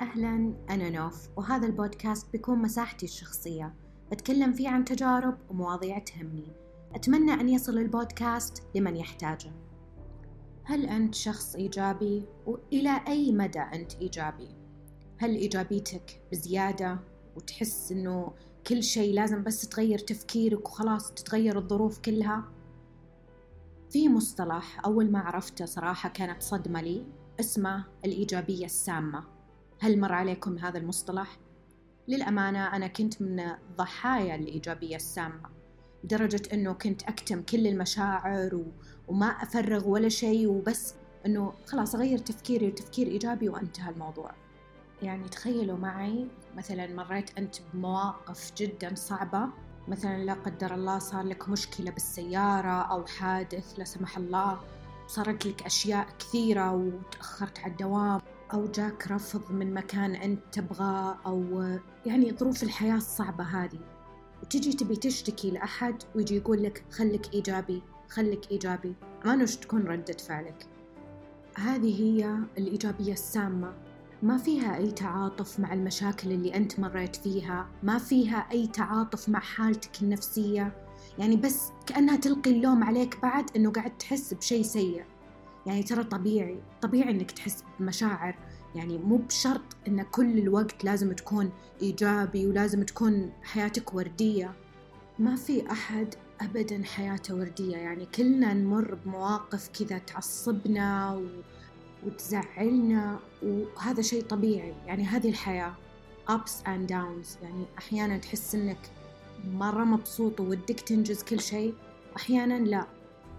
أهلا أنا نوف وهذا البودكاست بيكون مساحتي الشخصية بتكلم فيه عن تجارب ومواضيع تهمني أتمنى أن يصل البودكاست لمن يحتاجه هل أنت شخص إيجابي؟ وإلى أي مدى أنت إيجابي؟ هل إيجابيتك بزيادة وتحس أنه كل شيء لازم بس تغير تفكيرك وخلاص تتغير الظروف كلها؟ في مصطلح أول ما عرفته صراحة كانت صدمة لي اسمه الإيجابية السامة هل مر عليكم هذا المصطلح؟ للأمانة أنا كنت من ضحايا الإيجابية السامة لدرجة أنه كنت أكتم كل المشاعر و... وما أفرغ ولا شيء وبس أنه خلاص أغير تفكيري لتفكير إيجابي وانتهى الموضوع يعني تخيلوا معي مثلا مريت أنت بمواقف جدا صعبة مثلا لا قدر الله صار لك مشكلة بالسيارة أو حادث لا سمح الله صارت لك أشياء كثيرة وتأخرت على الدوام أو جاك رفض من مكان أنت تبغاه أو يعني ظروف الحياة الصعبة هذه. وتجي تبي تشتكي لأحد ويجي يقول لك خلك إيجابي خلك إيجابي. ما نوش تكون ردة فعلك. هذه هي الإيجابية السامة. ما فيها أي تعاطف مع المشاكل اللي أنت مريت فيها. ما فيها أي تعاطف مع حالتك النفسية. يعني بس كأنها تلقي اللوم عليك بعد أنه قاعد تحس بشيء سيء. يعني ترى طبيعي طبيعي أنك تحس بمشاعر. يعني مو بشرط أن كل الوقت لازم تكون إيجابي ولازم تكون حياتك وردية. ما في أحد أبدا حياته وردية. يعني كلنا نمر بمواقف كذا تعصبنا و... وتزعلنا وهذا شيء طبيعي. يعني هذه الحياة ups and downs. يعني أحيانا تحس إنك مرة مبسوط وودك تنجز كل شيء وأحيانا لا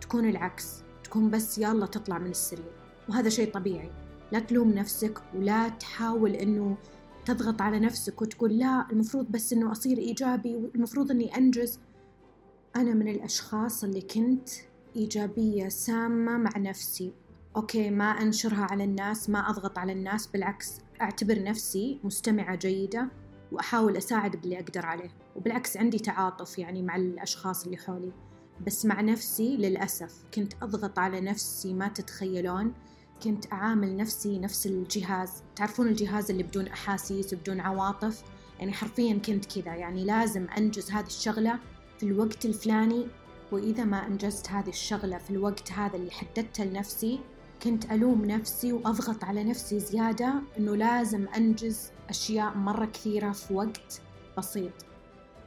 تكون العكس. تكون بس يلا تطلع من السرير. وهذا شيء طبيعي. لا تلوم نفسك ولا تحاول إنه تضغط على نفسك وتقول لا المفروض بس إنه أصير إيجابي والمفروض إني أنجز. أنا من الأشخاص اللي كنت إيجابية سامة مع نفسي. أوكي ما أنشرها على الناس ما أضغط على الناس بالعكس أعتبر نفسي مستمعة جيدة وأحاول أساعد باللي أقدر عليه. وبالعكس عندي تعاطف يعني مع الأشخاص اللي حولي. بس مع نفسي للأسف. كنت أضغط على نفسي ما تتخيلون. كنت أعامل نفسي نفس الجهاز. تعرفون الجهاز اللي بدون أحاسيس وبدون عواطف؟ يعني حرفيا كنت كذا. يعني لازم أنجز هذه الشغلة في الوقت الفلاني وإذا ما أنجزت هذه الشغلة في الوقت هذا اللي حددته لنفسي كنت ألوم نفسي وأضغط على نفسي زيادة إنه لازم أنجز أشياء مرة كثيرة في وقت بسيط.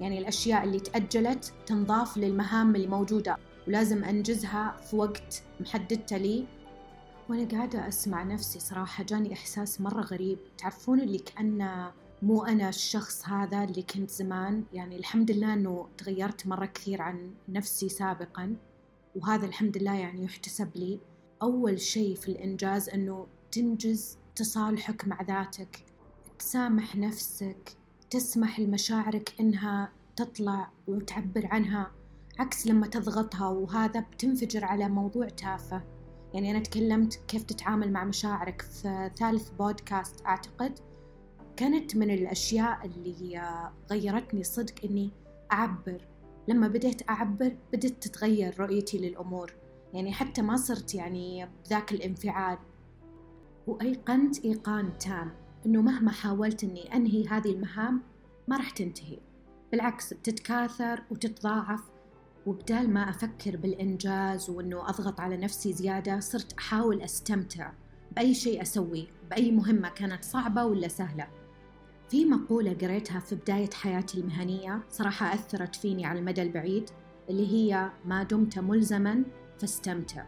يعني الأشياء اللي تأجلت تنضاف للمهام اللي موجودة. ولازم أنجزها في وقت محددته لي. وأنا قاعدة أسمع نفسي صراحة جاني إحساس مرة غريب. تعرفون اللي كأنه مو أنا الشخص هذا اللي كنت زمان؟ يعني الحمد لله أنه تغيرت مرة كثير عن نفسي سابقا. وهذا الحمد لله يعني يحتسب لي. أول شيء في الإنجاز أنه تنجز تصالحك مع ذاتك. تسامح نفسك. تسمح لمشاعرك إنها تطلع وتعبر عنها عكس لما تضغطها وهذا بتنفجر على موضوع تافه. يعني أنا تكلمت كيف تتعامل مع مشاعرك في ثالث بودكاست أعتقد. كانت من الأشياء اللي غيرتني صدق إني أعبر. لما بديت أعبر بدت تتغير رؤيتي للأمور. يعني حتى ما صرت يعني بذاك الانفعال. وأيقنت إيقان تام. إنه مهما حاولت إني أنهي هذه المهام ما راح تنتهي. بالعكس بتتكاثر وتتضاعف وبدال ما أفكر بالإنجاز وإنه أضغط على نفسي زيادة صرت أحاول أستمتع بأي شيء أسويه بأي مهمة كانت صعبة ولا سهلة. في مقولة قريتها في بداية حياتي المهنية صراحة أثرت فيني على المدى البعيد اللي هي ما دمت ملزما فاستمتع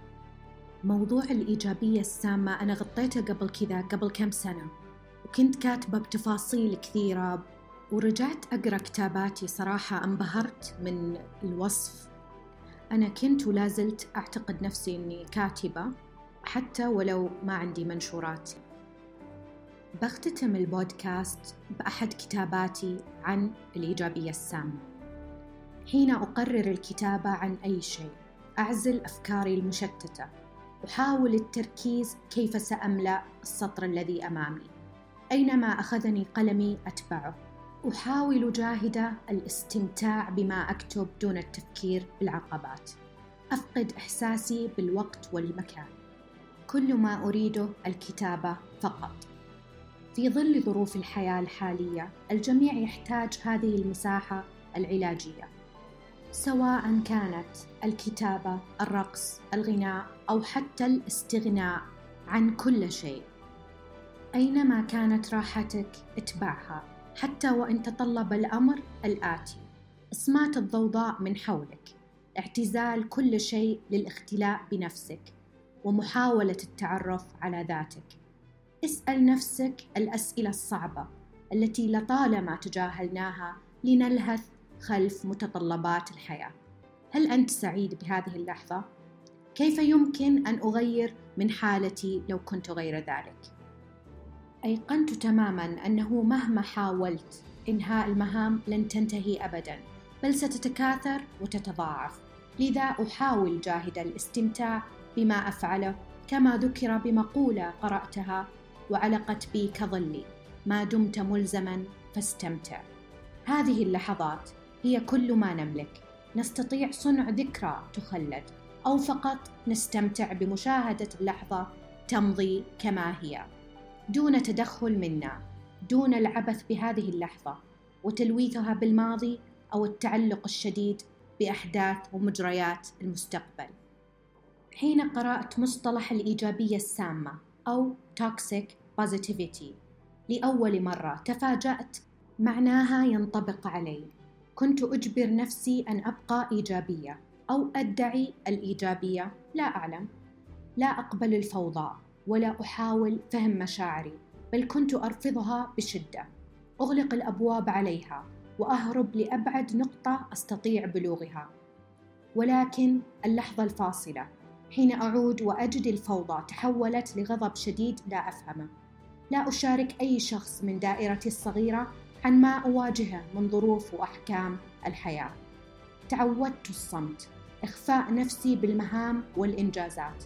موضوع الإيجابية السامة أنا غطيته قبل كذا قبل كم سنة. وكنت كاتبة بتفاصيل كثيرة ورجعت أقرأ كتاباتي صراحة انبهرت من الوصف. أنا كنت ولا زلت أعتقد نفسي أني كاتبة حتى ولو ما عندي منشورات. بختتم البودكاست بأحد كتاباتي عن الإيجابية السامة. حين أقرر الكتابة عن أي شيء أعزل أفكاري المشتتة. أحاول التركيز كيف سأملأ السطر الذي أمامي. أينما أخذني قلمي أتبعه. أحاول جاهدة الاستمتاع بما أكتب دون التفكير بالعقبات. أفقد إحساسي بالوقت والمكان. كل ما أريده الكتابة فقط. في ظل ظروف الحياة الحالية الجميع يحتاج هذه المساحة العلاجية. سواء كانت الكتابة، الرقص، الغناء أو حتى الاستغناء عن كل شيء. أينما كانت راحتك اتبعها حتى وإن تطلب الأمر الآتي: إصمات الضوضاء من حولك، اعتزال كل شيء للاختلاء بنفسك، ومحاولة التعرف على ذاتك. اسأل نفسك الأسئلة الصعبة التي لطالما تجاهلناها لنلهث خلف متطلبات الحياة هل أنت سعيد بهذه اللحظة؟ كيف يمكن أن أغير من حالتي لو كنت غير ذلك؟ أيقنت تماما أنه مهما حاولت إنهاء المهام لن تنتهي أبدا بل ستتكاثر وتتضاعف. لذا أحاول جاهدا الاستمتاع بما أفعله كما ذكر بمقولة قرأتها وعلقت بي كظلي ما دمت ملزما فاستمتع. هذه اللحظات هي كل ما نملك. نستطيع صنع ذكرى تخلد أو فقط نستمتع بمشاهدة اللحظه تمضي كما هي. دون تدخل منا دون العبث بهذه اللحظة وتلويثها بالماضي أو التعلق الشديد بأحداث ومجريات المستقبل. حين قرأت مصطلح الإيجابية السامة أو toxic positivity لأول مرة تفاجأت معناها ينطبق علي. كنت أجبر نفسي أن أبقى إيجابية أو أدعي الإيجابية لا أعلم. لا أقبل الفوضى. ولا أحاول فهم مشاعري بل كنت أرفضها بشدة. أغلق الأبواب عليها وأهرب لأبعد نقطة أستطيع بلوغها. ولكن اللحظة الفاصلة حين أعود وأجد الفوضى تحولت لغضب شديد لا أفهمه. لا أشارك أي شخص من دائرتي الصغيرة عن ما أواجهه من ظروف وأحكام الحياة. تعودت الصمت إخفاء نفسي بالمهام والإنجازات.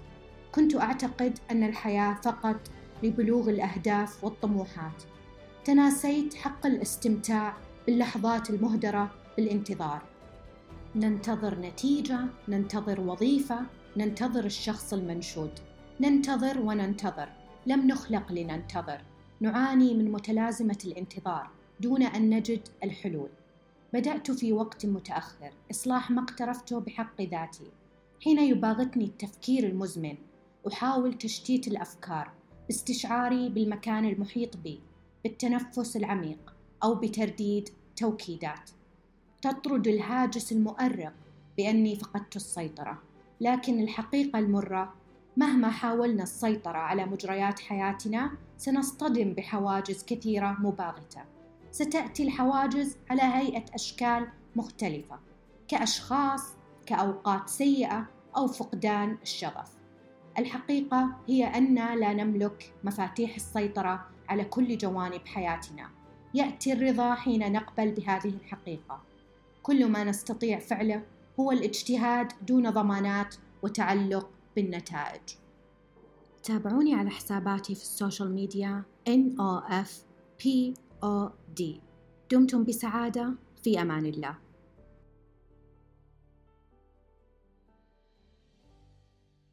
كنت أعتقد أن الحياة فقط لبلوغ الأهداف والطموحات. تناسيت حق الاستمتاع باللحظات المهدرة بالانتظار. ننتظر نتيجة ننتظر وظيفة ننتظر الشخص المنشود. ننتظر وننتظر. لم نخلق لننتظر. نعاني من متلازمة الانتظار دون أن نجد الحلول. بدأت في وقت متأخر. إصلاح ما اقترفته بحق ذاتي. حين يباغتني التفكير المزمن أحاول تشتيت الأفكار باستشعاري بالمكان المحيط بي بالتنفس العميق أو بترديد توكيدات. تطرد الهاجس المؤرق بأني فقدت السيطرة لكن الحقيقة المرة مهما حاولنا السيطرة على مجريات حياتنا سنصطدم بحواجز كثيرة مباغتة. ستأتي الحواجز على هيئة أشكال مختلفة كأشخاص كأوقات سيئة أو فقدان الشغف. الحقيقة هي أننا لا نملك مفاتيح السيطرة على كل جوانب حياتنا. يأتي الرضا حين نقبل بهذه الحقيقة. كل ما نستطيع فعله هو الاجتهاد دون ضمانات وتعلق بالنتائج. تابعوني على حساباتي في ال social media NOFP OD دمتم بسعادة. في أمان الله.